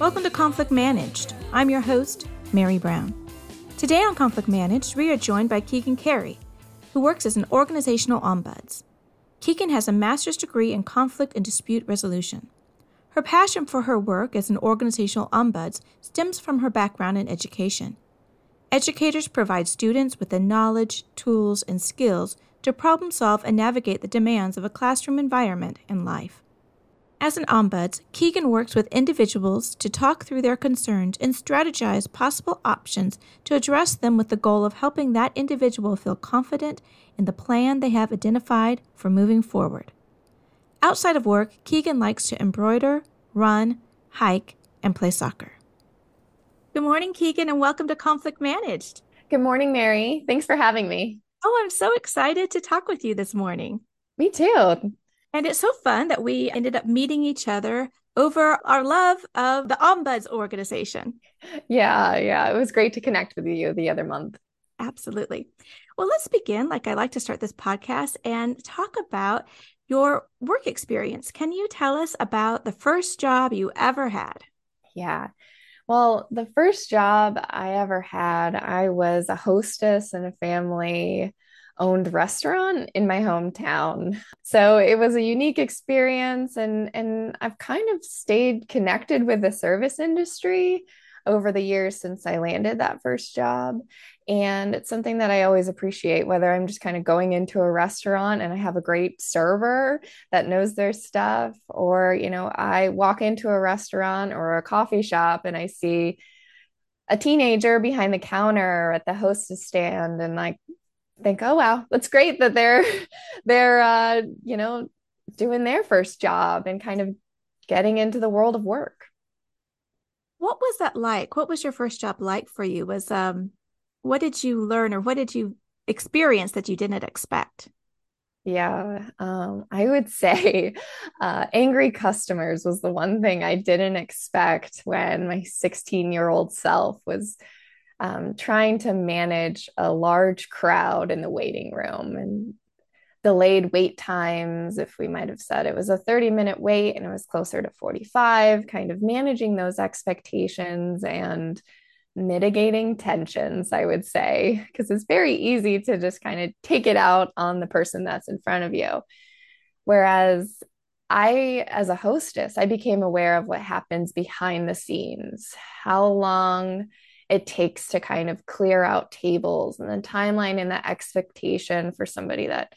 Welcome to Conflict Managed. I'm your host, Merry Brown. Today on Conflict Managed, we are joined by Keegan Cary, who works as an organizational ombuds. Keegan has a master's degree in conflict and dispute resolution. Her passion for her work as an organizational ombuds stems from her background in education. Educators provide students with the knowledge, tools, and skills to problem solve and navigate the demands of a classroom environment and life. As an ombuds, Keegan works with individuals to talk through their concerns and strategize possible options to address them with the goal of helping that individual feel confident in the plan they have identified for moving forward. Outside of work, Keegan likes to embroider, run, hike, and play soccer. Good morning, Keegan, and welcome to Conflict Managed. Good morning, Merry. Thanks for having me. Oh, I'm so excited to talk with you this morning. Me too. And it's so fun that we ended up meeting each other over our love of the Ombuds organization. Yeah, yeah. It was great to connect with you the other month. Absolutely. Well, let's begin, like I like to start this podcast, and talk about your work experience. Can you tell us about the first job you ever had? Yeah. Well, the first job I ever had, I was a hostess in a family owned restaurant in my hometown. So it was a unique experience and and I've kind of stayed connected with the service industry over the years since I landed that first job. And it's something that I always appreciate, whether I'm just kind of going into a restaurant and I have a great server that knows their stuff, or, you know, I walk into a restaurant or a coffee shop and I see a teenager behind the counter at the hostess stand and like think, oh wow, that's great that they're they're uh, you know, doing their first job and kind of getting into the world of work. What was that like? What was your first job like for you? Was um what did you learn or what did you experience that you didn't expect? Yeah, um, I would say uh, angry customers was the one thing I didn't expect when my 16 year old self was um, trying to manage a large crowd in the waiting room and delayed wait times. If we might have said it was a 30 minute wait and it was closer to 45, kind of managing those expectations and mitigating tensions, I would say, because it's very easy to just kind of take it out on the person that's in front of you. Whereas I, as a hostess, I became aware of what happens behind the scenes, how long it takes to kind of clear out tables and the timeline and the expectation for somebody that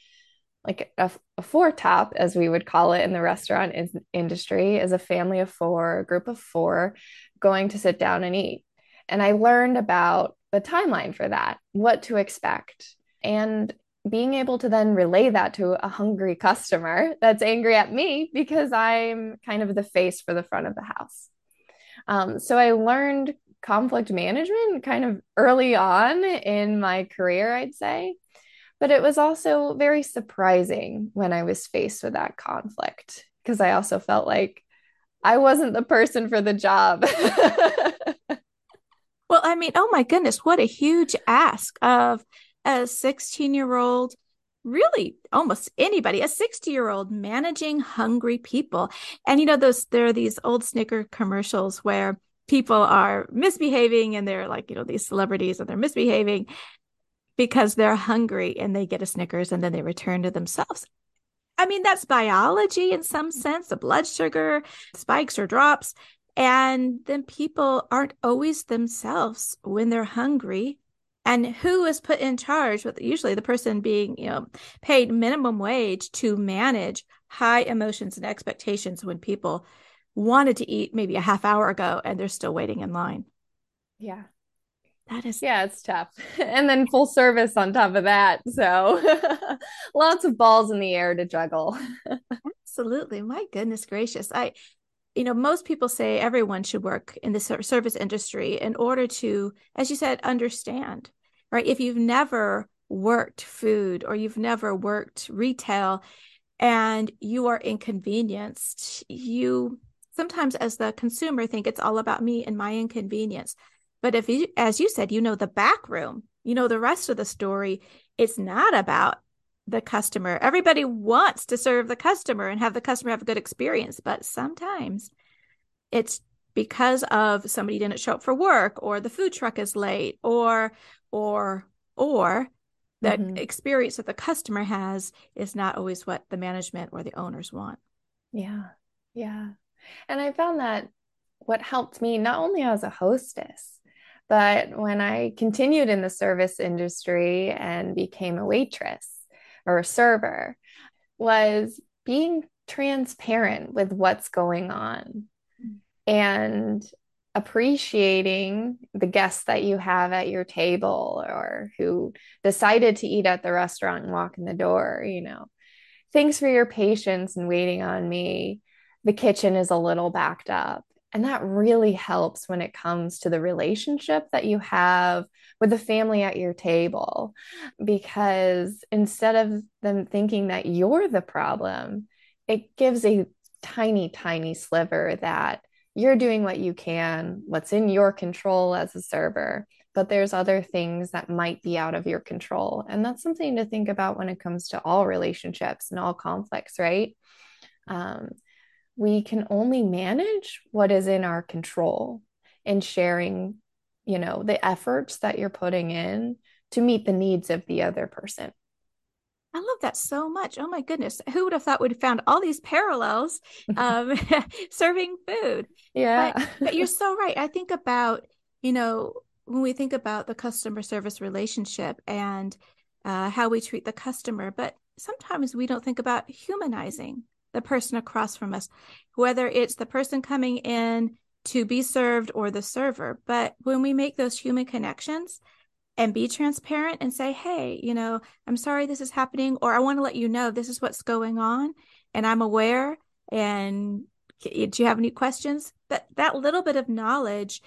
like a, a four top as we would call it in the restaurant is, industry is a family of four a group of four going to sit down and eat and I learned about the timeline for that, what to expect, and being able to then relay that to a hungry customer that's angry at me because I'm kind of the face for the front of the house. Um, so I learned conflict management kind of early on in my career, I'd say. But it was also very surprising when I was faced with that conflict because I also felt like I wasn't the person for the job. Well, I mean, oh my goodness, what a huge ask of a 16 year old, really almost anybody, a 60 year old managing hungry people. And, you know, those, there are these old Snicker commercials where people are misbehaving and they're like, you know, these celebrities and they're misbehaving because they're hungry and they get a Snickers and then they return to themselves. I mean, that's biology in some sense. The blood sugar spikes or drops. And then people aren't always themselves when they're hungry. And who is put in charge with usually the person being, you know, paid minimum wage to manage high emotions and expectations when people wanted to eat maybe a half hour ago and they're still waiting in line. Yeah. That is Yeah, it's tough. And then full service on top of that. So lots of balls in the air to juggle. Absolutely. My goodness gracious. I you know, most people say everyone should work in the service industry in order to, as you said, understand, right? If you've never worked food or you've never worked retail and you are inconvenienced, you sometimes as the consumer think it's all about me and my inconvenience. But if you, as you said, you know the back room, you know the rest of the story, it's not about the customer. Everybody wants to serve the customer and have the customer have a good experience, but sometimes it's because of somebody didn't show up for work or the food truck is late or or or the mm-hmm. experience that the customer has is not always what the management or the owners want. Yeah. Yeah. And I found that what helped me not only as a hostess, but when I continued in the service industry and became a waitress or a server, was being transparent with what's going on and appreciating the guests that you have at your table or who decided to eat at the restaurant and walk in the door, you know. Thanks for your patience and waiting on me. The kitchen is a little backed up. And that really helps when it comes to the relationship that you have with the family at your table. Because instead of them thinking that you're the problem, it gives a tiny, tiny sliver that you're doing what you can, what's in your control as a server, but there's other things that might be out of your control. And that's something to think about when it comes to all relationships and all conflicts, right? Um, we can only manage what is in our control in sharing, you know, the efforts that you're putting in to meet the needs of the other person. I love that so much. Oh my goodness. Who would have thought we'd found all these parallels um, serving food? Yeah. But, but you're so right. I think about, you know, when we think about the customer service relationship and uh, how we treat the customer, but sometimes we don't think about humanizing the person across from us, whether it's the person coming in to be served or the server. But when we make those human connections, and be transparent and say, hey, you know, I'm sorry this is happening, or I want to let you know this is what's going on and I'm aware. And do you have any questions? That that little bit of knowledge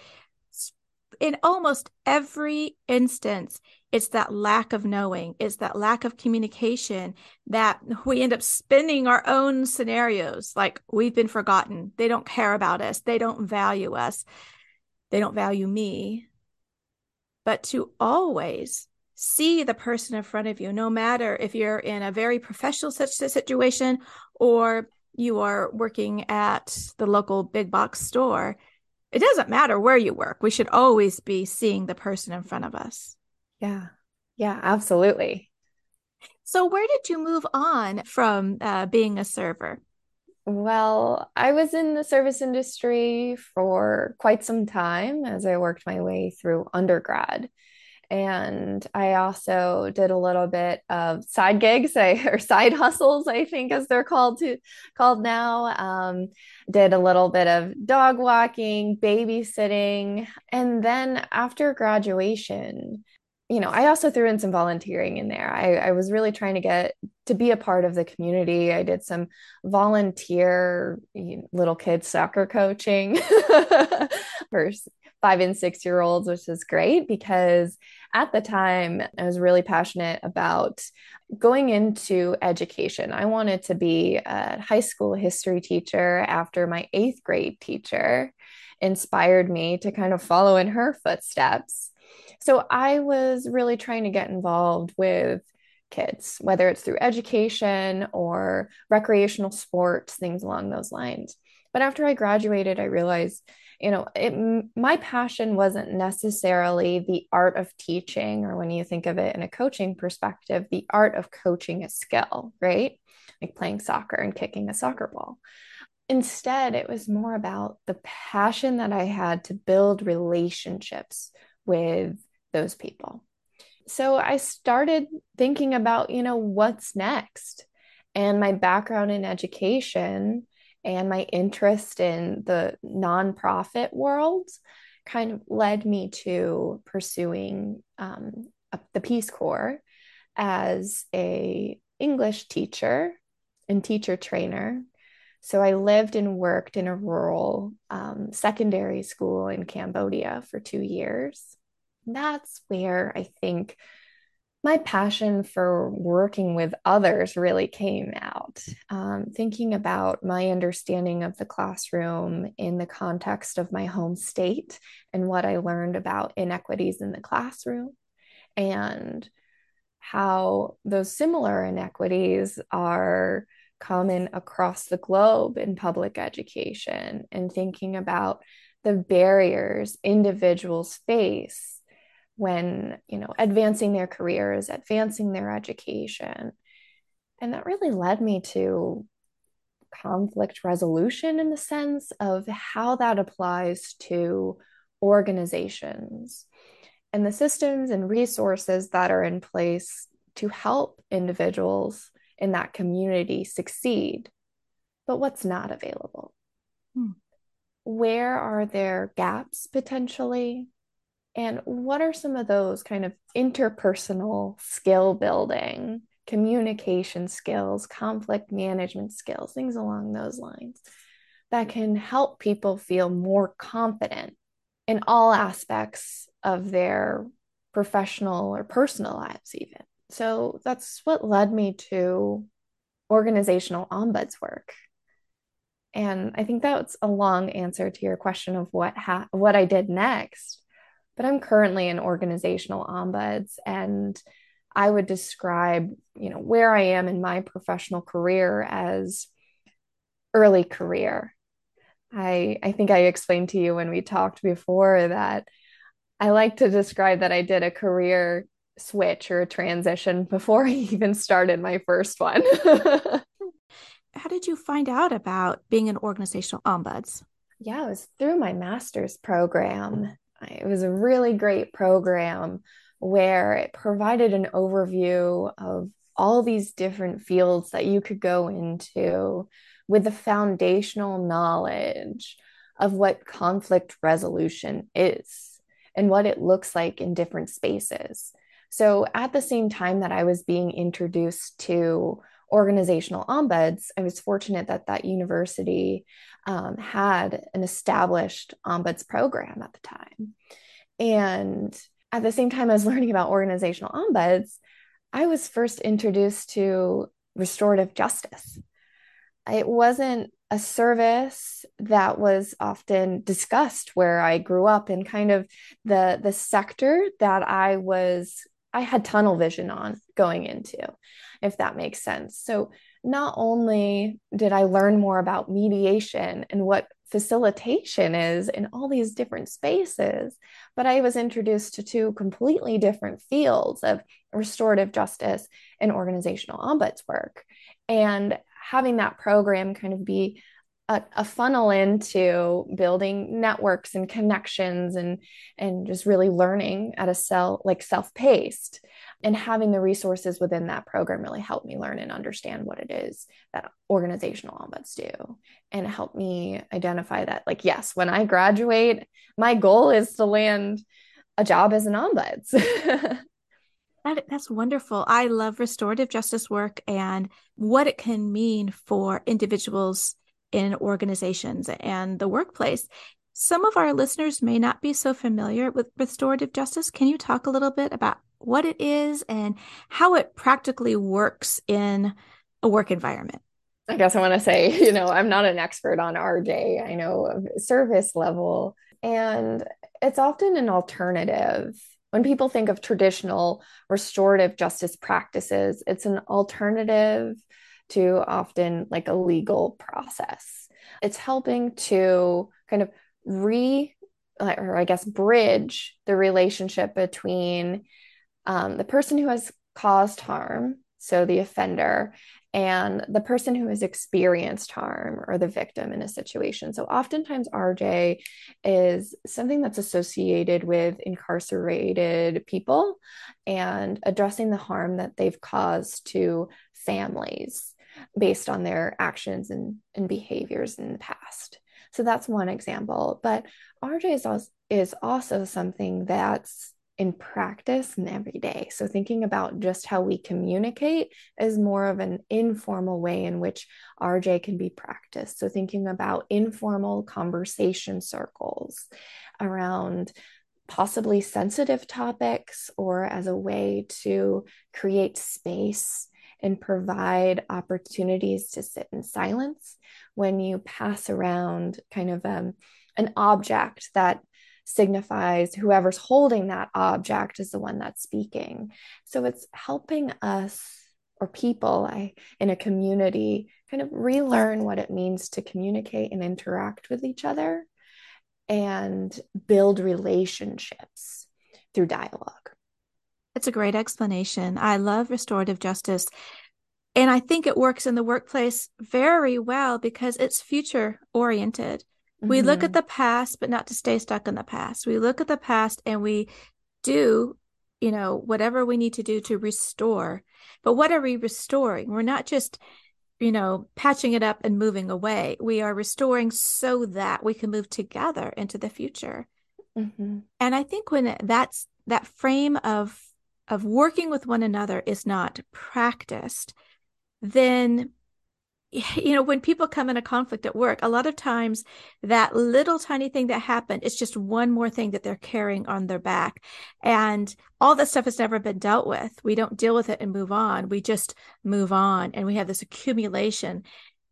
in almost every instance, it's that lack of knowing, it's that lack of communication that we end up spinning our own scenarios like we've been forgotten. They don't care about us, they don't value us, they don't value me but to always see the person in front of you, no matter if you're in a very professional such situation or you are working at the local big box store. It doesn't matter where you work. We should always be seeing the person in front of us. Yeah. Yeah, absolutely. So, where did you move on from uh, being a server? Well, I was in the service industry for quite some time as I worked my way through undergrad. And I also did a little bit of side gigs or side hustles, I think, as they're called to called now. Um, did a little bit of dog walking, babysitting, and then after graduation, you know, I also threw in some volunteering in there. I, I, was really trying to get to be a part of the community. I did some volunteer you know, little kids soccer coaching for five and six year olds, which is great because at the time I was really passionate about going into education. I wanted to be a high school history teacher after my eighth grade teacher inspired me to kind of follow in her footsteps so I was really trying to get involved with kids, whether it's through education or recreational sports, things along those lines. But after I graduated, I realized, you know, it, my passion wasn't necessarily the art of teaching, or when you think of it in a coaching perspective, the art of coaching a skill, right? Like playing soccer and kicking a soccer ball. Instead, it was more about the passion that I had to build relationships with those people. So I started thinking about, you know, what's next? And my background in education and my interest in the nonprofit world kind of led me to pursuing um, the Peace Corps as a English teacher and teacher trainer. So I lived and worked in a rural um, secondary school in Cambodia for two years that's where I think my passion for working with others really came out. Um, thinking about my understanding of the classroom in the context of my home state and what I learned about inequities in the classroom and how those similar inequities are common across the globe in public education and thinking about the barriers individuals face when, you know, advancing their careers, advancing their education. And that really led me to conflict resolution in the sense of how that applies to organizations and the systems and resources that are in place to help individuals in that community succeed. But what's not available? Hmm. Where are there gaps potentially? And what are some of those kind of interpersonal skill building, communication skills, conflict management skills, things along those lines that can help people feel more confident in all aspects of their professional or personal lives, even. So that's what led me to organizational ombuds work. And I think that's a long answer to your question of what ha- what I did next. But I'm currently in organizational ombuds and I would describe, you know, where I am in my professional career as early career. I I think I explained to you when we talked before that I like to describe that I did a career switch or a transition before I even started my first one. How did you find out about being an organizational ombuds? Yeah, it was through my master's program. It was a really great program where it provided an overview of all these different fields that you could go into with the foundational knowledge of what conflict resolution is and what it looks like in different spaces. So, at the same time that I was being introduced to organizational ombuds, I was fortunate that that university um, had an established ombuds program at the time. And at the same time as learning about organizational ombuds, I was first introduced to restorative justice. It wasn't a service that was often discussed where I grew up and kind of the the sector that I was I had tunnel vision on going into, if that makes sense. So not only did I learn more about mediation and what facilitation is in all these different spaces, but I was introduced to two completely different fields of restorative justice and organizational ombuds work. And having that program kind of be a, a, funnel into building networks and connections and and just really learning at a cell like self-paced and having the resources within that program really helped me learn and understand what it is that organizational ombuds do and help me identify that like yes when i graduate my goal is to land a job as an ombuds That, that's wonderful. I love restorative justice work and what it can mean for individuals in organizations and the workplace. Some of our listeners may not be so familiar with restorative justice. Can you talk a little bit about what it is and how it practically works in a work environment? I guess I want to say, you know, I'm not an expert on RJ. I know service level, and it's often an alternative. When people think of traditional restorative justice practices, it's an alternative to often like a legal process. It's helping to kind of re, or I guess, bridge the relationship between um, the person who has caused harm, so the offender, and the person who has experienced harm or the victim in a situation. So, oftentimes, RJ is something that's associated with incarcerated people and addressing the harm that they've caused to families based on their actions and, and behaviors in the past. So that's one example. But RJ is also, is also something that's in practice and every day. So thinking about just how we communicate is more of an informal way in which RJ can be practiced. So thinking about informal conversation circles around possibly sensitive topics or as a way to create space and provide opportunities to sit in silence when you pass around kind of um, an object that signifies whoever's holding that object is the one that's speaking. So it's helping us or people I, in a community kind of relearn what it means to communicate and interact with each other and build relationships through dialogue. That's a great explanation. I love restorative justice. And I think it works in the workplace very well because it's future oriented. Mm-hmm. We look at mm-hmm. the past, but not to stay stuck in the past. We look at the past and we do, you know, whatever we need to do to restore. But what are we restoring? We're not just, you know, patching it up and moving away. We are restoring so that we can move together into the future. Mm-hmm. And I think when that's that frame of of working with one another is not practiced, then you know when people come in a conflict at work a lot of times that little tiny thing that happened is just one more thing that they're carrying on their back. And all that stuff has never been dealt with. We don't deal with it and move on. We just move on and we have this accumulation.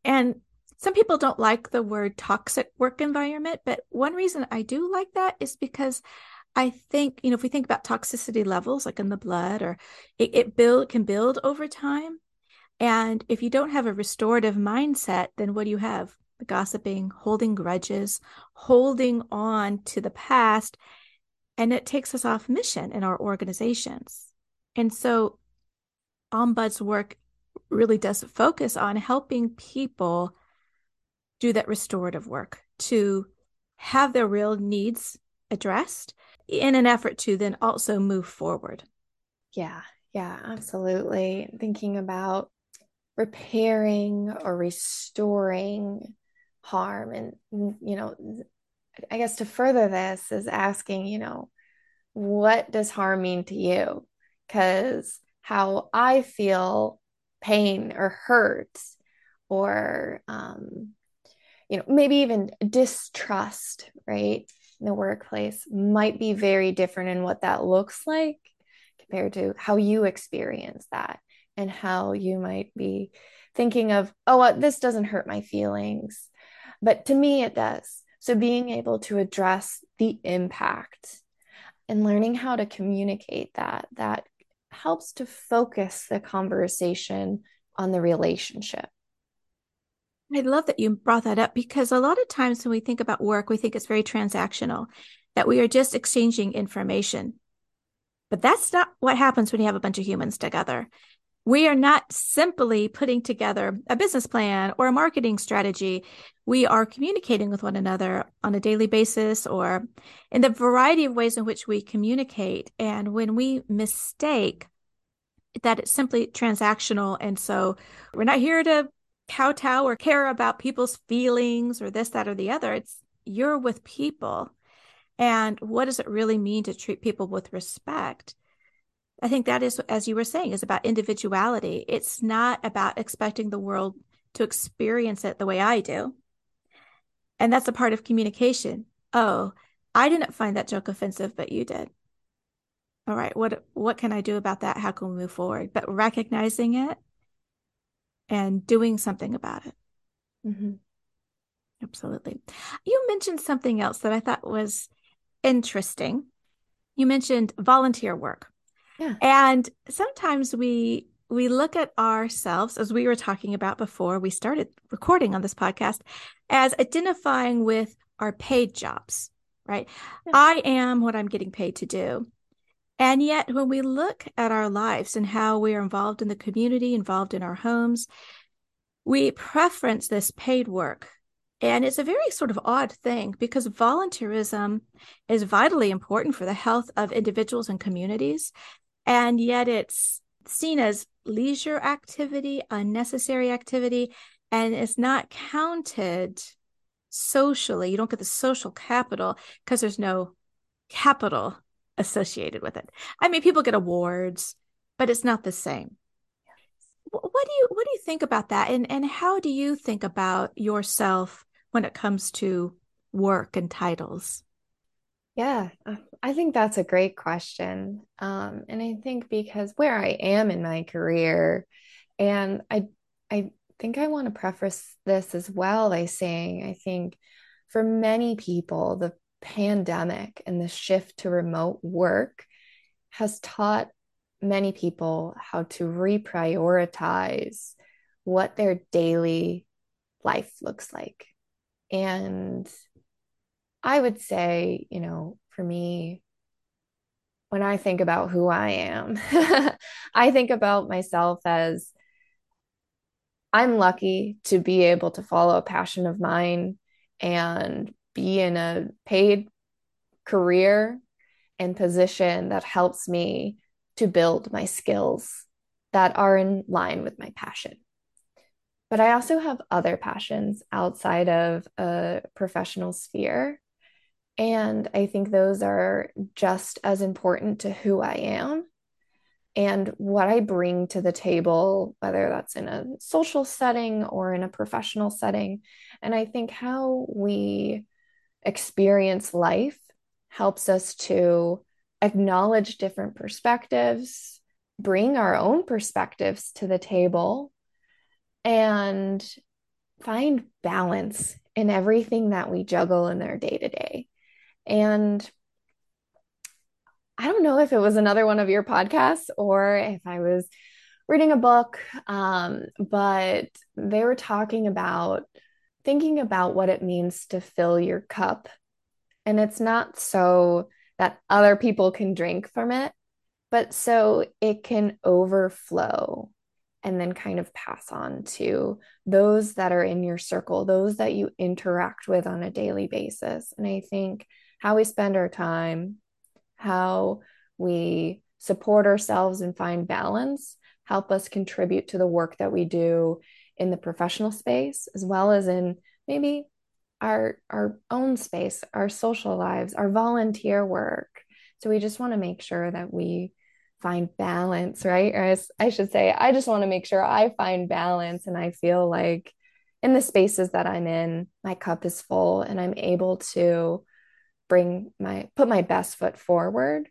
And some people don't like the word toxic work environment but one reason i do like that is because I think, you know, if we think about toxicity levels like in the blood or it, it build can build over time. And if you don't have a restorative mindset, then what do you have? The gossiping, holding grudges, holding on to the past. And it takes us off mission in our organizations. And so Ombud's work really does focus on helping people do that restorative work to have their real needs addressed in an effort to then also move forward. Yeah, yeah, absolutely. Thinking about repairing or restoring harm and you know i guess to further this is asking you know what does harm mean to you because how i feel pain or hurt or um, you know maybe even distrust right in the workplace might be very different in what that looks like compared to how you experience that and how you might be thinking of, oh, well, this doesn't hurt my feelings. But to me, it does. So being able to address the impact and learning how to communicate that, that helps to focus the conversation on the relationship. I love that you brought that up because a lot of times when we think about work, we think it's very transactional, that we are just exchanging information. But that's not what happens when you have a bunch of humans together. We are not simply putting together a business plan or a marketing strategy. We are communicating with one another on a daily basis or in the variety of ways in which we communicate. And when we mistake that it's simply transactional. And so we're not here to kowtow or care about people's feelings or this, that, or the other. It's you're with people. And what does it really mean to treat people with respect? I think that is, as you were saying, is about individuality. It's not about expecting the world to experience it the way I do. And that's a part of communication. Oh, I didn't find that joke offensive, but you did. All right, what what can I do about that? How can we move forward? But recognizing it and doing something about it. Mm-hmm. Absolutely. You mentioned something else that I thought was interesting. You mentioned volunteer work. Yeah. And sometimes we we look at ourselves as we were talking about before we started recording on this podcast as identifying with our paid jobs, right? Yeah. I am what I'm getting paid to do. And yet, when we look at our lives and how we are involved in the community, involved in our homes, we preference this paid work. And it's a very sort of odd thing because volunteerism is vitally important for the health of individuals and communities. And yet, it's seen as leisure activity, unnecessary activity, and it's not counted socially. You don't get the social capital because there's no capital associated with it. I mean, people get awards, but it's not the same. What do you what do you think about that? And and how do you think about yourself when it comes to work and titles? Yeah, uh, I think that's a great question. Um, and I think because where I am in my career, and I I think I want to preface this as well by saying I think for many people, the pandemic and the shift to remote work has taught many people how to reprioritize what their daily life looks like. And I would say, you know, for me, when I think about who I am, I think about myself as I'm lucky to be able to follow a passion of mine and be in a paid career and position that helps me to build my skills that are in line with my passion. But I also have other passions outside of a professional sphere. And I think those are just as important to who I am and what I bring to the table, whether that's in a social setting or in a professional setting. And I think how we experience life helps us to acknowledge different perspectives, bring our own perspectives to the table, and find balance in everything that we juggle in their day to day. And I don't know if it was another one of your podcasts or if I was reading a book, um, but they were talking about thinking about what it means to fill your cup. And it's not so that other people can drink from it, but so it can overflow and then kind of pass on to those that are in your circle, those that you interact with on a daily basis. And I think how we spend our time, how we support ourselves and find balance help us contribute to the work that we do in the professional space as well as in maybe our our own space our social lives our volunteer work so we just want to make sure that we find balance right or as i should say i just want to make sure i find balance and i feel like in the spaces that i'm in my cup is full and i'm able to bring my put my best foot forward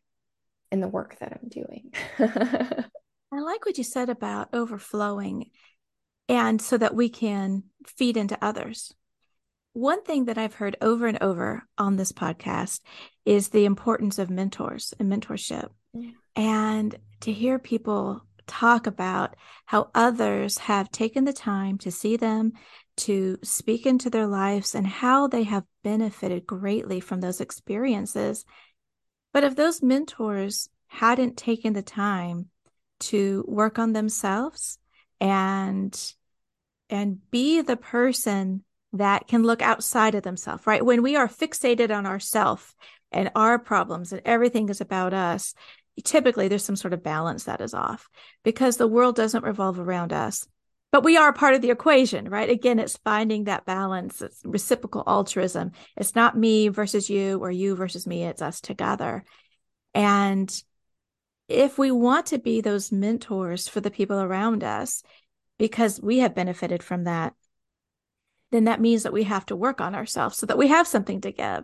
in the work that I'm doing. I like what you said about overflowing and so that we can feed into others. One thing that I've heard over and over on this podcast is the importance of mentors and mentorship. Yeah. And to hear people talk about how others have taken the time to see them, to speak into their lives, and how they have benefited greatly from those experiences. But if those mentors hadn't taken the time to work on themselves and and be the person that can look outside of themselves, right? When we are fixated on ourself and our problems and everything is about us, typically there's some sort of balance that is off because the world doesn't revolve around us. But we are part of the equation, right? Again, it's finding that balance. It's reciprocal altruism. It's not me versus you or you versus me. It's us together. And if we want to be those mentors for the people around us, because we have benefited from that, then that means that we have to work on ourselves so that we have something to give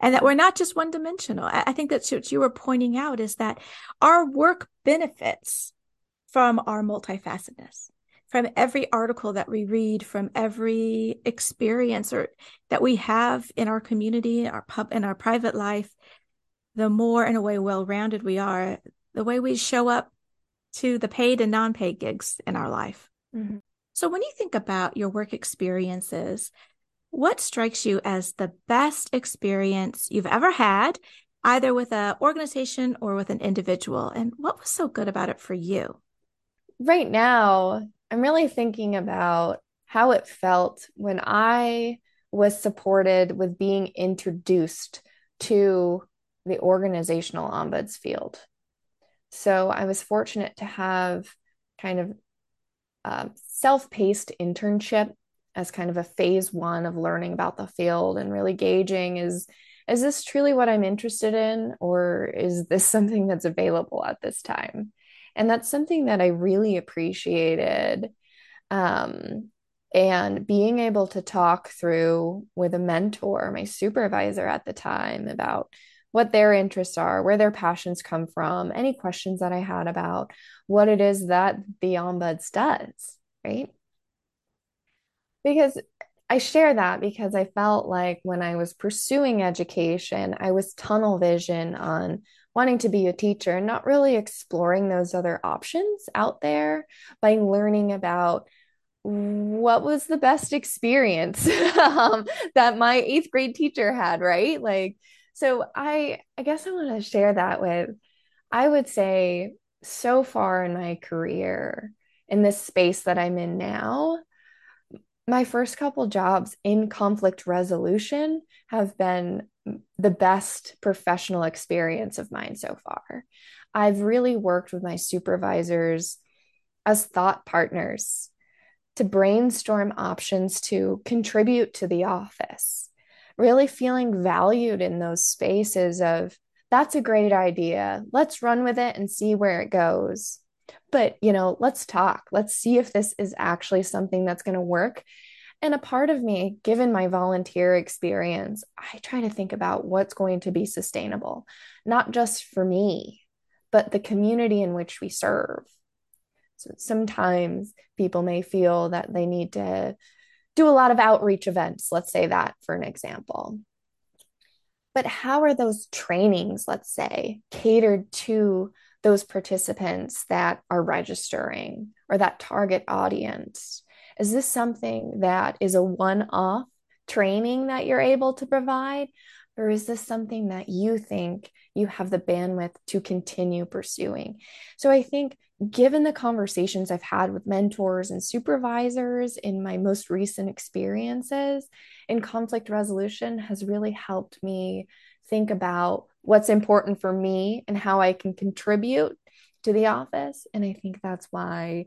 and that we're not just one dimensional. I think that's what you were pointing out is that our work benefits from our multifacetedness, from every article that we read, from every experience or that we have in our community, our pub, in our private life. The more, in a way, well-rounded we are, the way we show up to the paid and non-paid gigs in our life. Mm-hmm. So, when you think about your work experiences, what strikes you as the best experience you've ever had, either with an organization or with an individual? And what was so good about it for you? Right now, I'm really thinking about how it felt when I was supported with being introduced to the organizational ombuds field. So I was fortunate to have kind of a self-paced internship as kind of a phase one of learning about the field and really gauging is is this truly what I'm interested in or is this something that's available at this time? And that's something that I really appreciated. Um, and being able to talk through with a mentor, my supervisor at the time, about what their interests are, where their passions come from, any questions that I had about what it is that the Ombuds does, right? Because I share that because I felt like when I was pursuing education, I was tunnel vision on wanting to be a teacher and not really exploring those other options out there by learning about what was the best experience um, that my eighth grade teacher had, right? Like, so I I guess I want to share that with I would say so far in my career in this space that I'm in now, my first couple jobs in conflict resolution have been the best professional experience of mine so far. I've really worked with my supervisors as thought partners to brainstorm options to contribute to the office, really feeling valued in those spaces of that's a great idea. Let's run with it and see where it goes. But, you know, let's talk. Let's see if this is actually something that's going to work. And a part of me, given my volunteer experience, I try to think about what's going to be sustainable, not just for me, but the community in which we serve. So sometimes people may feel that they need to do a lot of outreach events, let's say that for an example. But how are those trainings, let's say, catered to those participants that are registering or that target audience? Is this something that is a one off training that you're able to provide? Or is this something that you think you have the bandwidth to continue pursuing? So I think given the conversations I've had with mentors and supervisors in my most recent experiences in conflict resolution has really helped me think about what's important for me and how I can contribute to the office. And I think that's why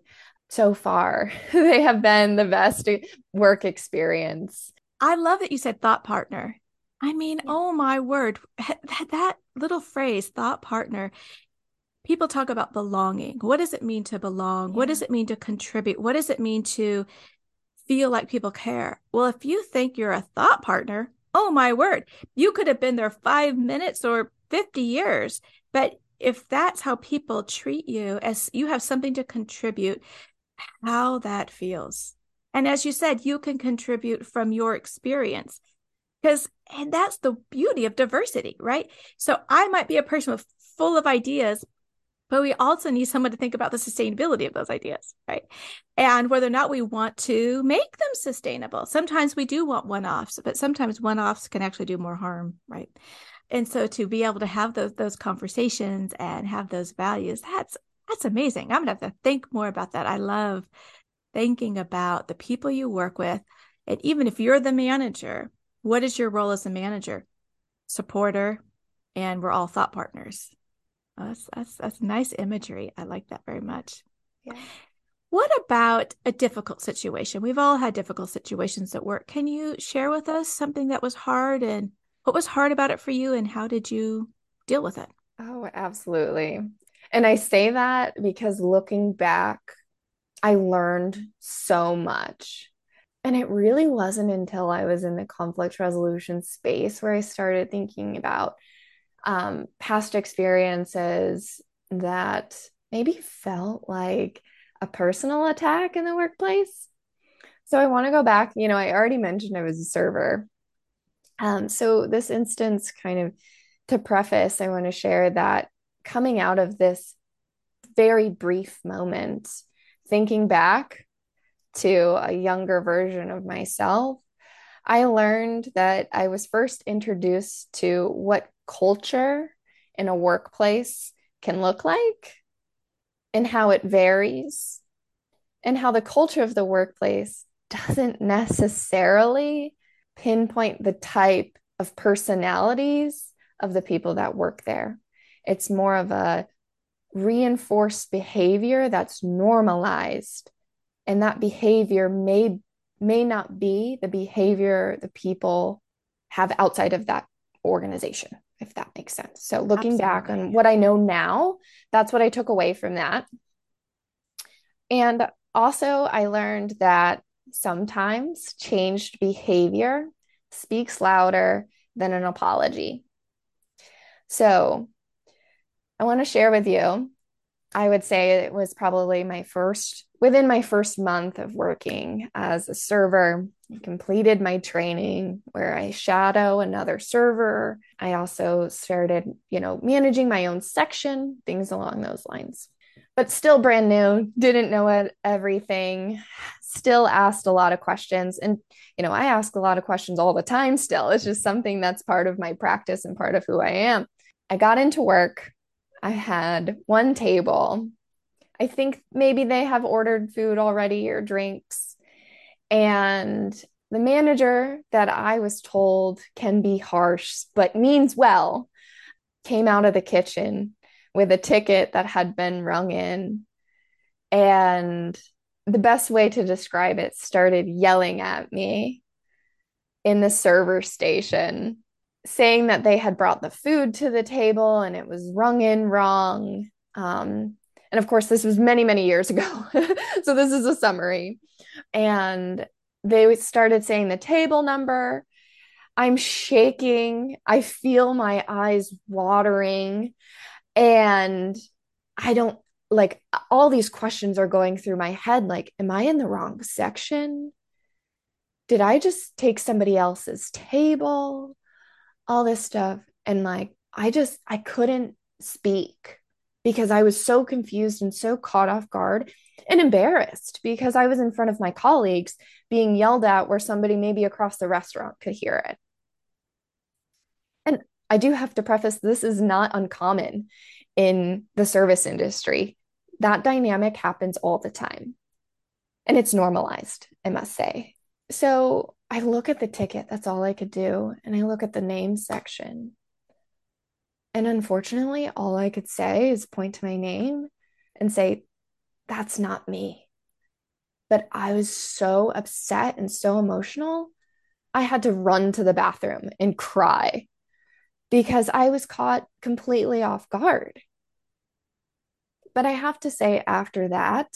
so far they have been the best work experience. I love that you said thought partner. I mean, yeah. oh my word, that little phrase, thought partner, people talk about belonging. What does it mean to belong? Yeah. What does it mean to contribute? What does it mean to feel like people care? Well, if you think you're a thought partner, oh my word, you could have been there five minutes or 50 years. But if that's how people treat you, as you have something to contribute, how that feels. And as you said, you can contribute from your experience because and that's the beauty of diversity right so i might be a person with full of ideas but we also need someone to think about the sustainability of those ideas, right? And whether or not we want to make them sustainable. Sometimes we do want one offs, but sometimes one offs can actually do more harm, right? And so to be able to have those those conversations and have those values, that's that's amazing. I'm gonna have to think more about that. I love thinking about the people you work with. And even if you're the manager, what is your role as a manager? Supporter, and we're all thought partners that's that's that's nice imagery. I like that very much. Yeah. What about a difficult situation? We've all had difficult situations at work. Can you share with us something that was hard and what was hard about it for you and how did you deal with it? Oh, absolutely. And I say that because looking back, I learned so much. And it really wasn't until I was in the conflict resolution space where I started thinking about um, past experiences that maybe felt like a personal attack in the workplace. So I want to go back. You know, I already mentioned I was a server. Um, so this instance, kind of to preface, I want to share that coming out of this very brief moment, thinking back to a younger version of myself, I learned that I was first introduced to what culture in a workplace can look like and how it varies and how the culture of the workplace doesn't necessarily pinpoint the type of personalities of the people that work there. It's more of a reinforced behavior that's normalized and that behavior may may not be the behavior the people have outside of that organization if that makes sense. So looking Absolutely. back on what I know now, that's what I took away from that. And also, I learned that sometimes changed behavior speaks louder than an apology. So, I want to share with you, I would say it was probably my first, within my first month of working as a server, I completed my training where I shadow another server. I also started, you know, managing my own section, things along those lines. but still brand new, didn't know everything, still asked a lot of questions. And, you know, I ask a lot of questions all the time still. It's just something that's part of my practice and part of who I am. I got into work. I had one table. I think maybe they have ordered food already or drinks. And the manager that I was told can be harsh, but means well, came out of the kitchen with a ticket that had been rung in. And the best way to describe it started yelling at me in the server station, saying that they had brought the food to the table and it was rung in wrong. Um, and of course, this was many, many years ago. so this is a summary. And they started saying the table number. I'm shaking. I feel my eyes watering. And I don't like all these questions are going through my head like, am I in the wrong section? Did I just take somebody else's table? All this stuff. And like, I just, I couldn't speak because I was so confused and so caught off guard and embarrassed because I was in front of my colleagues being yelled at where somebody maybe across the restaurant could hear it. And I do have to preface this is not uncommon in the service industry. That dynamic happens all the time. And it's normalized, I must say. So I look at the ticket, that's all I could do. And I look at the name section. And unfortunately, all I could say is point to my name and say, that's not me. But I was so upset and so emotional. I had to run to the bathroom and cry because I was caught completely off guard. But I have to say, after that,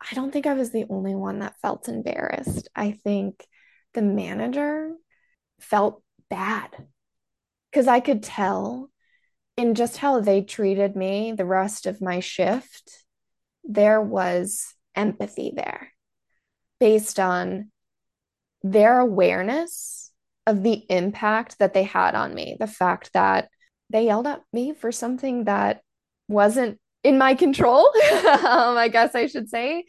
I don't think I was the only one that felt embarrassed. I think the manager felt bad because I could tell in just how they treated me the rest of my shift, there was empathy there based on their awareness of the impact that they had on me. The fact that they yelled at me for something that wasn't in my control, um, I guess I should say.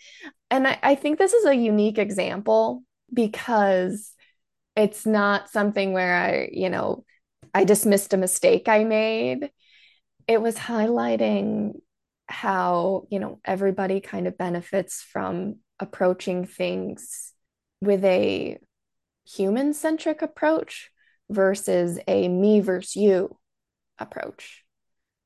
And I, I think this is a unique example because it's not something where I, you know, I dismissed a mistake I made. It was highlighting how, you know, everybody kind of benefits from approaching things with a human centric approach versus a me versus you approach.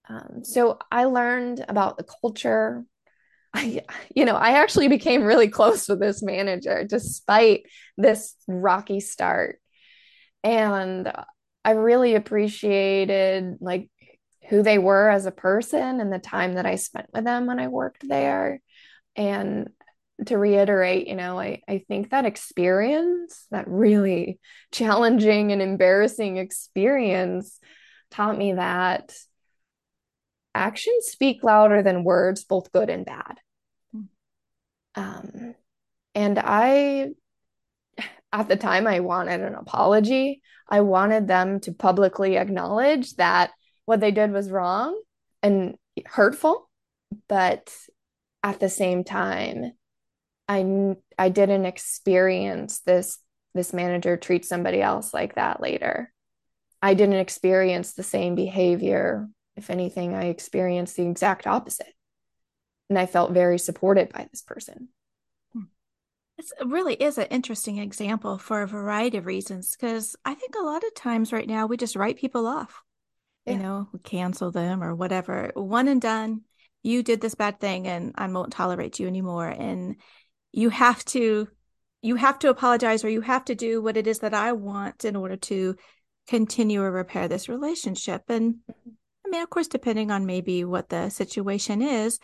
Um, so I learned about the culture. I, you know, I actually became really close with this manager despite this rocky start. And I really appreciated like who they were as a person and the time that I spent with them when I worked there. And to reiterate, you know, I, I think that experience, that really challenging and embarrassing experience, taught me that actions speak louder than words, both good and bad. Hmm. Um, and I, at the time, I wanted an apology. I wanted them to publicly acknowledge that what they did was wrong and hurtful. But at the same time, I I didn't experience this this manager treat somebody else like that later. I didn't experience the same behavior. If anything, I experienced the exact opposite. And I felt very supported by this person. Hmm. It really is an interesting example for a variety of reasons because I think a lot of times right now we just write people off. Yeah. You know, cancel them or whatever. One and done. You did this bad thing and I won't tolerate you anymore. And you have to you have to apologize or you have to do what it is that I want in order to continue or repair this relationship. And I mean, of course, depending on maybe what the situation is,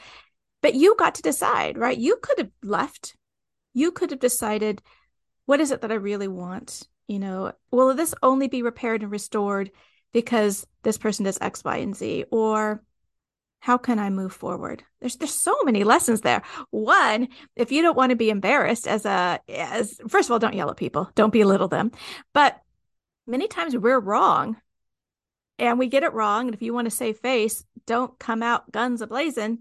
but you got to decide, right? You could have left. You could have decided, what is it that I really want? You know, will this only be repaired and restored because this person does X, Y, and Z? Or how can I move forward? There's there's so many lessons there. One, if you don't want to be embarrassed as a as first of all, don't yell at people, don't belittle them. But many times we're wrong. And we get it wrong. And if you want to save face, don't come out guns ablazing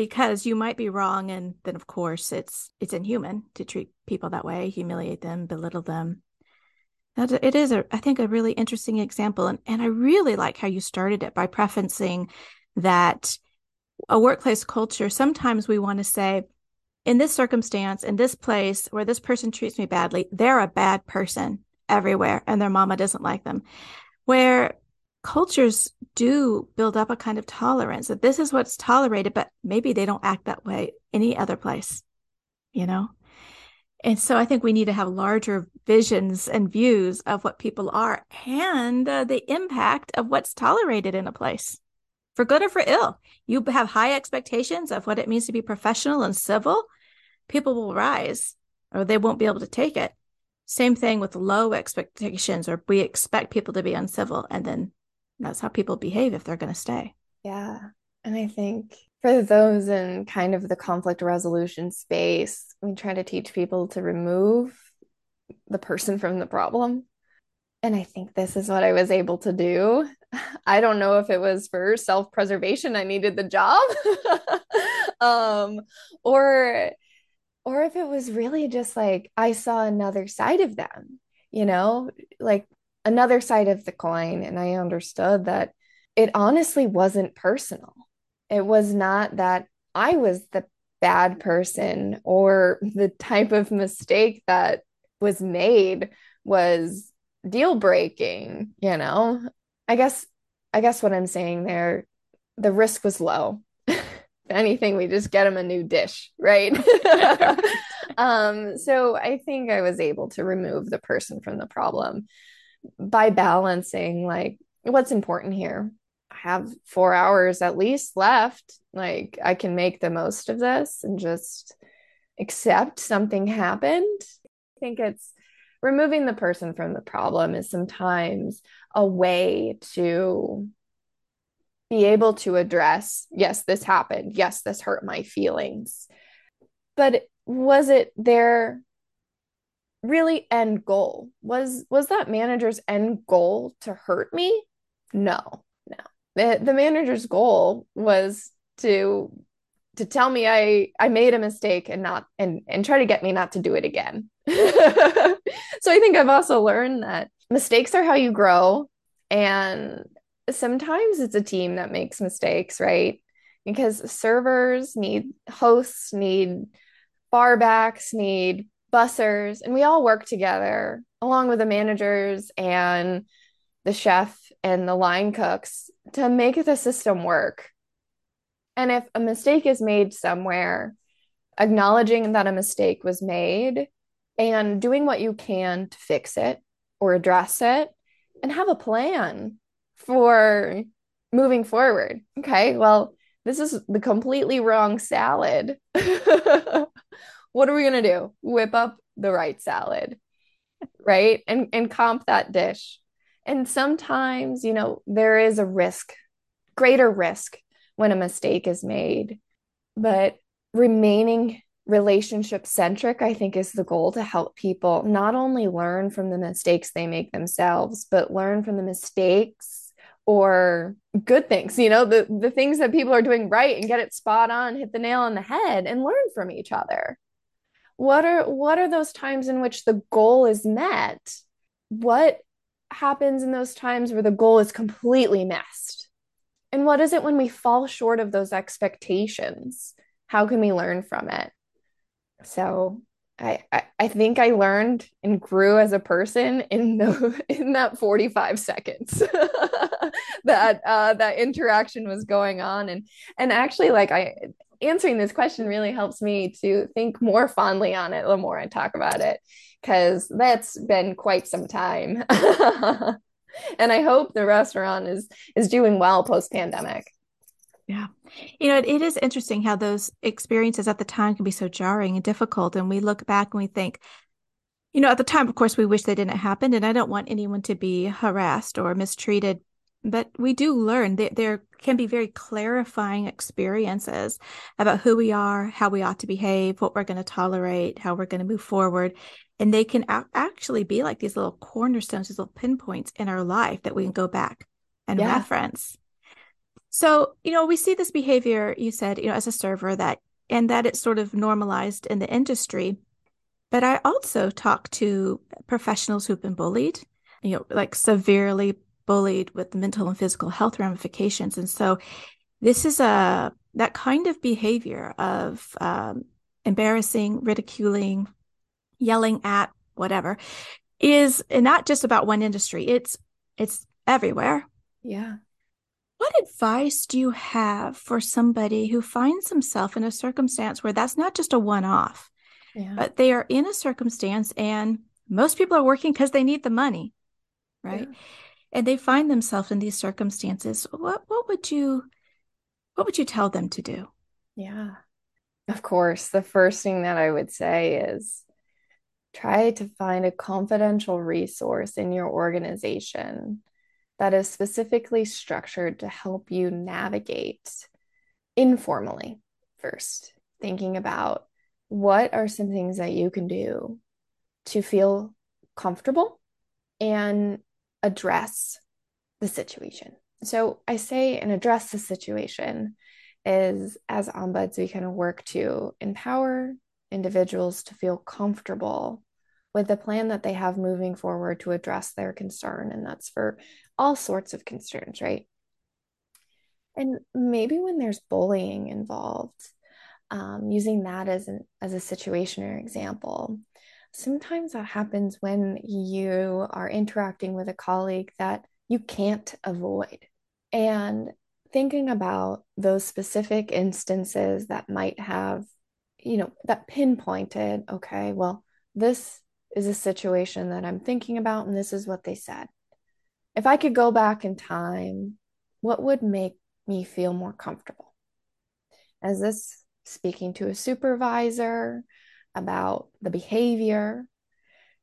because you might be wrong and then of course it's it's inhuman to treat people that way humiliate them belittle them that it is a i think a really interesting example and, and i really like how you started it by prefacing that a workplace culture sometimes we want to say in this circumstance in this place where this person treats me badly they're a bad person everywhere and their mama doesn't like them where cultures do build up a kind of tolerance that this is what's tolerated, but maybe they don't act that way any other place, you know? And so I think we need to have larger visions and views of what people are and uh, the impact of what's tolerated in a place for good or for ill. You have high expectations of what it means to be professional and civil, people will rise or they won't be able to take it. Same thing with low expectations, or we expect people to be uncivil and then that's how people behave if they're going to stay. Yeah. And I think for those in kind of the conflict resolution space, we try to teach people to remove the person from the problem. And I think this is what I was able to do. I don't know if it was for self preservation, I needed the job, um, or or if it was really just like I saw another side of them, you know, like another side of the coin. And I understood that it honestly wasn't personal. It was not that I was the bad person or the type of mistake that was made was deal breaking, you know? I guess I guess what I'm saying there the risk was low. if anything we just get them a new dish, right? um so I think I was able to remove the person from the problem by balancing like what's important here. I have four hours at least left. Like I can make the most of this and just accept something happened. I think it's removing the person from the problem is sometimes a way to be able to address yes, this happened. Yes, this hurt my feelings. But was it their really end goal? Was was that manager's end goal to hurt me? No no. The, the manager's goal was to to tell me i i made a mistake and not and and try to get me not to do it again. So i think i've also learned that mistakes are how you grow and sometimes it's a team that makes mistakes right? Because servers need hosts need barbacks need bussers, and we all work together along with the managers and the chef and the line cooks to make the system work. And if a mistake is made somewhere, acknowledging that a mistake was made and doing what you can to fix it or address it and have a plan for moving forward. Okay, well, this is the completely wrong salad. what are we going to do? Whip up the right salad, right? And and comp that dish. And sometimes, you know, there is a risk, greater risk when a mistake is made. But remaining relationship centric, I think, is the goal to help people not only learn from the mistakes they make themselves, but learn from the mistakes or good things, you know, the, the things that people are doing right and get it spot on, hit the nail on the head and learn from each other what are what are those times in which the goal is met? What happens in those times where the goal is completely missed? And what is it when we fall short of those expectations? How can we learn from it? So I, I, I think I learned and grew as a person in the in that 45 seconds that uh, that interaction was going on. And and actually like I answering this question really helps me to think more fondly on it the more I talk about it, because that's been quite some time. and I hope the restaurant is is doing well post pandemic. Yeah. You know, it, it is interesting how those experiences at the time can be so jarring and difficult. And we look back and we think, you know, at the time, of course, we wish they didn't happen. And I don't want anyone to be harassed or mistreated but we do learn that there can be very clarifying experiences about who we are, how we ought to behave, what we're going to tolerate, how we're going to move forward. And they can actually be like these little cornerstones, these little pinpoints in our life that we can go back and yeah. reference. So, you know, we see this behavior, you said, you know, as a server that, and that it's sort of normalized in the industry. But I also talk to professionals who've been bullied, you know, like severely bullied with mental and physical health ramifications. And so this is a, that kind of behavior of um, embarrassing, ridiculing, yelling at, whatever, is not just about one industry. It's, it's everywhere. Yeah. What advice do you have for somebody who finds himself in a circumstance where that's not just a one off, yeah. but they are in a circumstance and most people are working because they need the money, right? Yeah. And they find themselves in these circumstances. What what would you what would you tell them to do? Yeah. Of course, the first thing that I would say is try to find a confidential resource in your organization that is specifically structured to help you navigate informally first, thinking about what are some things that you can do to feel comfortable and address the situation. So I say and address the situation is as ombuds, we kind of work to empower individuals to feel comfortable with the plan that they have moving forward to address their concern. And that's for all sorts of concerns, right? And maybe when there's bullying involved, um, using that as an as a situation or example, sometimes that happens when you are interacting with a colleague that you can't avoid. And thinking about those specific instances that might have, you know, that pinpointed, okay, well, this is a situation that I'm thinking about, and this is what they said. If I could go back in time, what would make me feel more comfortable? Is this speaking to a supervisor about the behavior?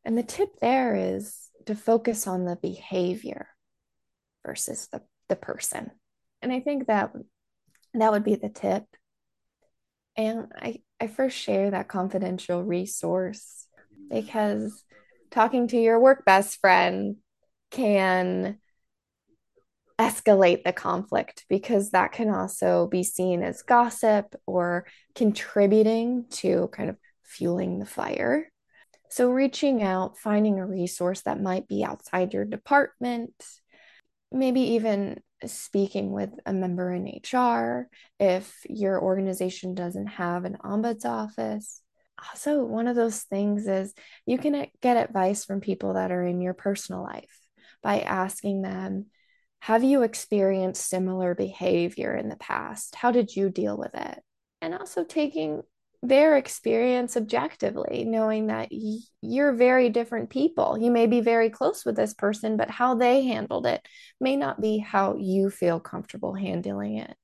And the tip there is to focus on the behavior versus the, the person. And I think that that would be the tip. And I, I first share that confidential resource because talking to your work best friend can escalate the conflict because that can also be seen as gossip or contributing to kind of fueling the fire. So, reaching out, finding a resource that might be outside your department, maybe even speaking with a member in HR if your organization doesn't have an ombuds office. Also, one of those things is you can get advice from people that are in your personal life by asking them, Have you experienced similar behavior in the past? How did you deal with it? And also taking their experience objectively, knowing that y- you're very different people. You may be very close with this person, but how they handled it may not be how you feel comfortable handling it.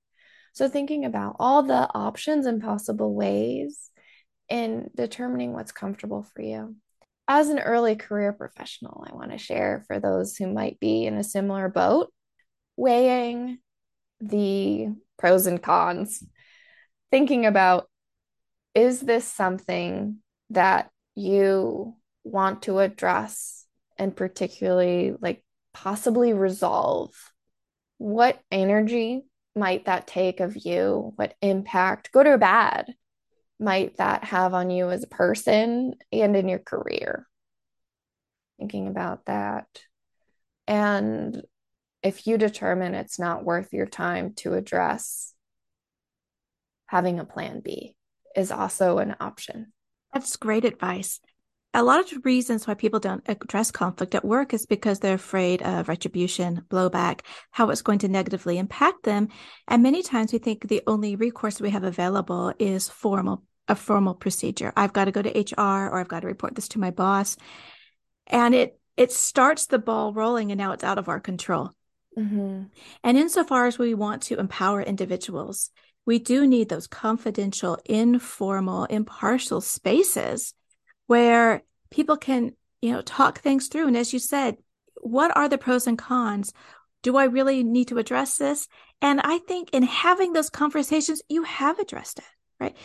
So, thinking about all the options and possible ways in determining what's comfortable for you. As an early career professional, I want to share for those who might be in a similar boat, weighing the pros and cons, thinking about is this something that you want to address and particularly like possibly resolve? What energy might that take of you? What impact, good or bad, might that have on you as a person and in your career? Thinking about that. And if you determine it's not worth your time to address, having a plan B is also an option. That's great advice. A lot of the reasons why people don't address conflict at work is because they're afraid of retribution, blowback, how it's going to negatively impact them. And many times we think the only recourse we have available is formal, a formal procedure. I've got to go to HR or I've got to report this to my boss. And it it starts the ball rolling and now it's out of our control. Mm-hmm. And insofar as we want to empower individuals, we do need those confidential, informal, impartial spaces where people can, you know, talk things through. And as you said, what are the pros and cons? Do I really need to address this? And I think in having those conversations, you have addressed it, right?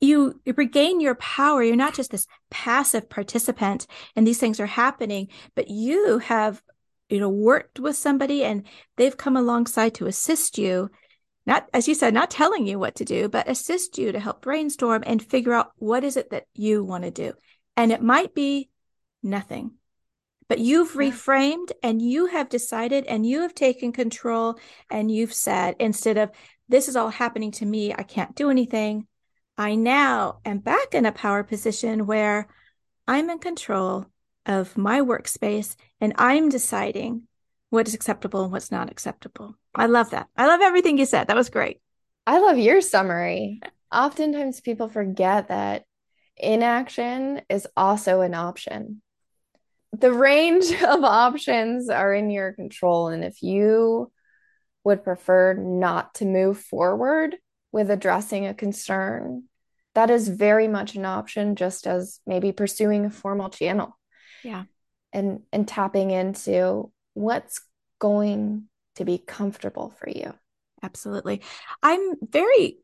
You, you regain your power. You're not just this passive participant and these things are happening, but you have, you know, worked with somebody and they've come alongside to assist you not, as you said, not telling you what to do, but assist you to help brainstorm and figure out what is it that you want to do. And it might be nothing, but you've reframed and you have decided and you have taken control and you've said, instead of this is all happening to me, I can't do anything. I now am back in a power position where I'm in control of my workspace and I'm deciding what is acceptable and what's not acceptable. I love that. I love everything you said. That was great. I love your summary. Oftentimes people forget that inaction is also an option. The range of options are in your control. And if you would prefer not to move forward with addressing a concern, that is very much an option, just as maybe pursuing a formal channel. Yeah. And and tapping into what's going to be comfortable for you. Absolutely. I'm very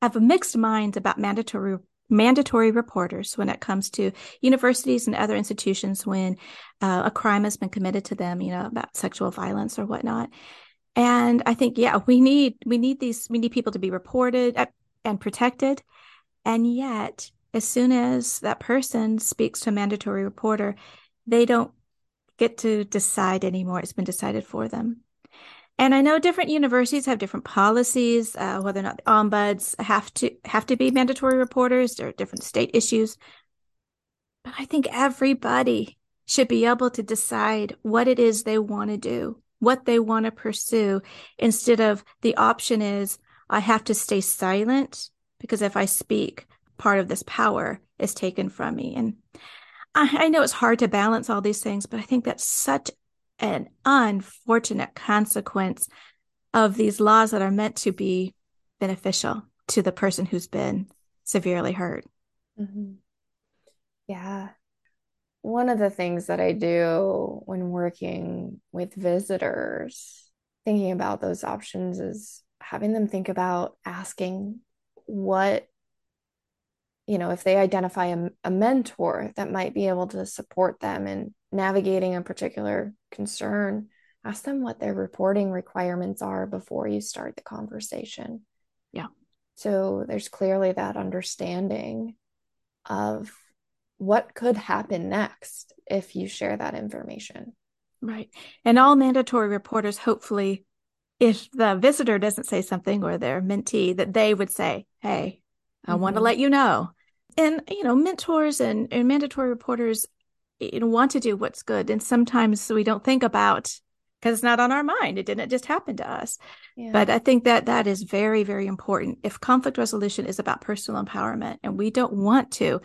I have a mixed mind about mandatory mandatory reporters when it comes to universities and other institutions when uh, a crime has been committed to them, you know, about sexual violence or whatnot. And I think, yeah, we need we need these we need people to be reported uh, and protected. And yet, as soon as that person speaks to a mandatory reporter, they don't get to decide anymore. It's been decided for them. And I know different universities have different policies, uh, whether or not the ombuds have to have to be mandatory reporters. There are different state issues, but I think everybody should be able to decide what it is they want to do, what they want to pursue, instead of the option is I have to stay silent because if I speak, part of this power is taken from me. And I, I know it's hard to balance all these things, but I think that's such an unfortunate consequence of these laws that are meant to be beneficial to the person who's been severely hurt. Mm-hmm. Yeah. One of the things that I do when working with visitors, thinking about those options, is having them think about asking what you know, if they identify a, a mentor that might be able to support them in navigating a particular concern, ask them what their reporting requirements are before you start the conversation. Yeah. So there's clearly that understanding of what could happen next if you share that information. Right. And all mandatory reporters, hopefully, if the visitor doesn't say something or their mentee, that they would say, Hey, I mm-hmm. want to let you know. And, you know, mentors and, and mandatory reporters you know, want to do what's good. And sometimes we don't think about because it's not on our mind. It didn't just happen to us. Yeah. But I think that that is very, very important. If conflict resolution is about personal empowerment and we don't want to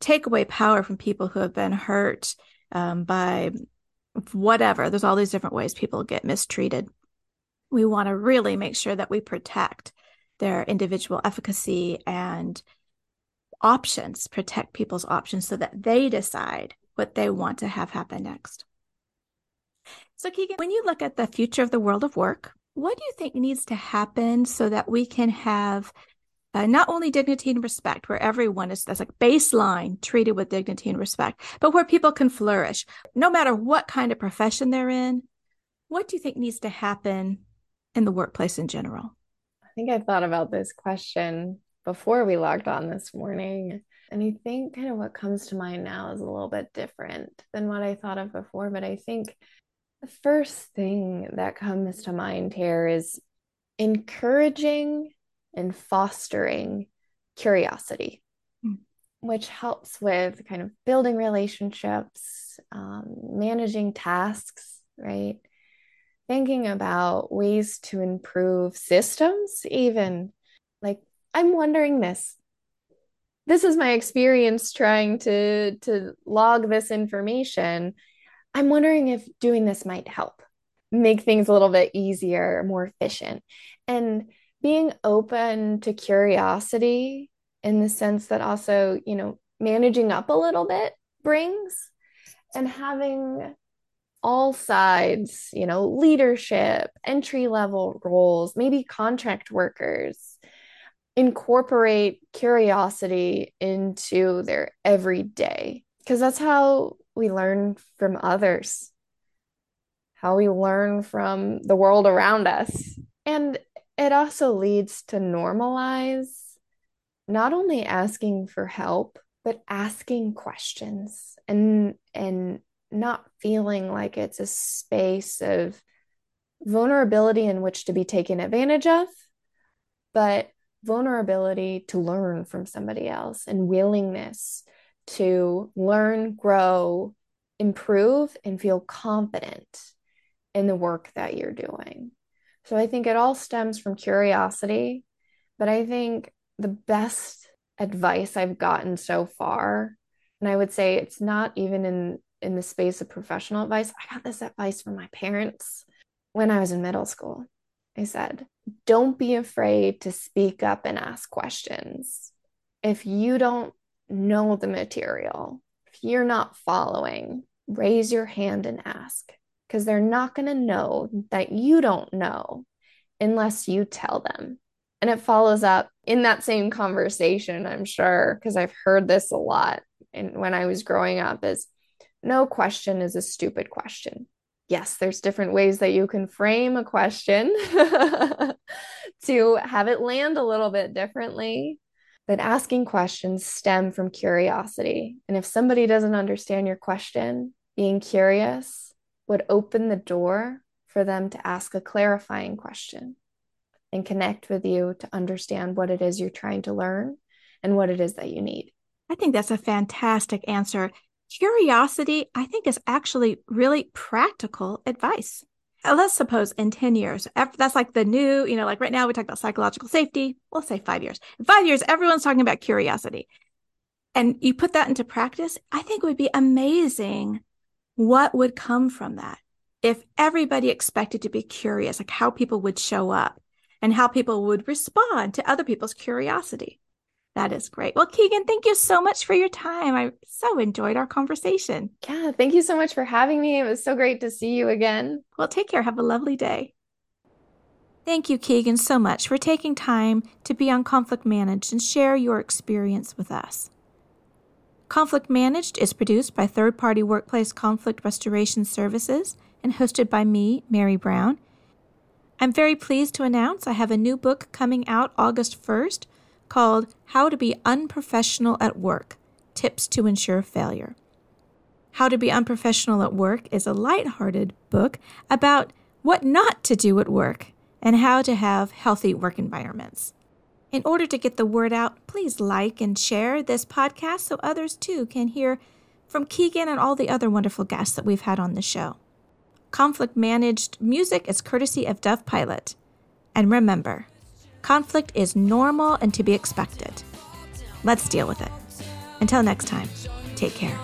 take away power from people who have been hurt um, by whatever, there's all these different ways people get mistreated. We want to really make sure that we protect their individual efficacy and options, protect people's options so that they decide what they want to have happen next. So, Keegan, when you look at the future of the world of work, what do you think needs to happen so that we can have uh, not only dignity and respect, where everyone is that's like baseline treated with dignity and respect, but where people can flourish, no matter what kind of profession they're in? What do you think needs to happen in the workplace in general? I think I thought about this question before we logged on this morning. And I think kind of what comes to mind now is a little bit different than what I thought of before. But I think the first thing that comes to mind here is encouraging and fostering curiosity, mm. which helps with kind of building relationships, um, managing tasks, right? thinking about ways to improve systems, even like I'm wondering this. This is my experience trying to to log this information. I'm wondering if doing this might help make things a little bit easier, more efficient. And being open to curiosity in the sense that also, you know, managing up a little bit brings and having all sides, you know, leadership, entry level roles, maybe contract workers, incorporate curiosity into their everyday because that's how we learn from others, how we learn from the world around us. And it also leads to normalize not only asking for help, but asking questions and and not feeling like it's a space of vulnerability in which to be taken advantage of, but vulnerability to learn from somebody else and willingness to learn, grow, improve, and feel confident in the work that you're doing. So I think it all stems from curiosity, but I think the best advice I've gotten so far, and I would say it's not even in in the space of professional advice. I got this advice from my parents when I was in middle school. I said, "Don't be afraid to speak up and ask questions. If you don't know the material, if you're not following, raise your hand and ask because they're not going to know that you don't know unless you tell them. And it follows up in that same conversation, I'm sure, because I've heard this a lot and when I was growing up is no question is a stupid question. Yes, there's different ways that you can frame a question to have it land a little bit differently. But asking questions stem from curiosity. And if somebody doesn't understand your question, being curious would open the door for them to ask a clarifying question and connect with you to understand what it is you're trying to learn and what it is that you need. I think that's a fantastic answer. Curiosity, I think, is actually really practical advice. Uh, let's suppose in 10 years, that's like the new, you know, like right now we talk about psychological safety. We'll say five years. In five years, everyone's talking about curiosity. And you put that into practice, I think it would be amazing what would come from that if everybody expected to be curious, like how people would show up and how people would respond to other people's curiosity. That is great. Well, Keegan, thank you so much for your time. I so enjoyed our conversation. Yeah, thank you so much for having me. It was so great to see you again. Well, take care. Have a lovely day. Thank you, Keegan, so much for taking time to be on Conflict Managed and share your experience with us. Conflict Managed is produced by third party workplace conflict restoration services and hosted by me, Merry Brown. I'm very pleased to announce I have a new book coming out August 1st called How to Be Unprofessional at Work Tips to Ensure Failure. How to Be Unprofessional at Work is a light-hearted book about what not to do at work and how to have healthy work environments. In order to get the word out, please like and share this podcast so others too can hear from Keegan and all the other wonderful guests that we've had on the show. Conflict managed music is courtesy of Dove Pilot. And remember, Conflict is normal and to be expected. Let's deal with it. Until next time, take care.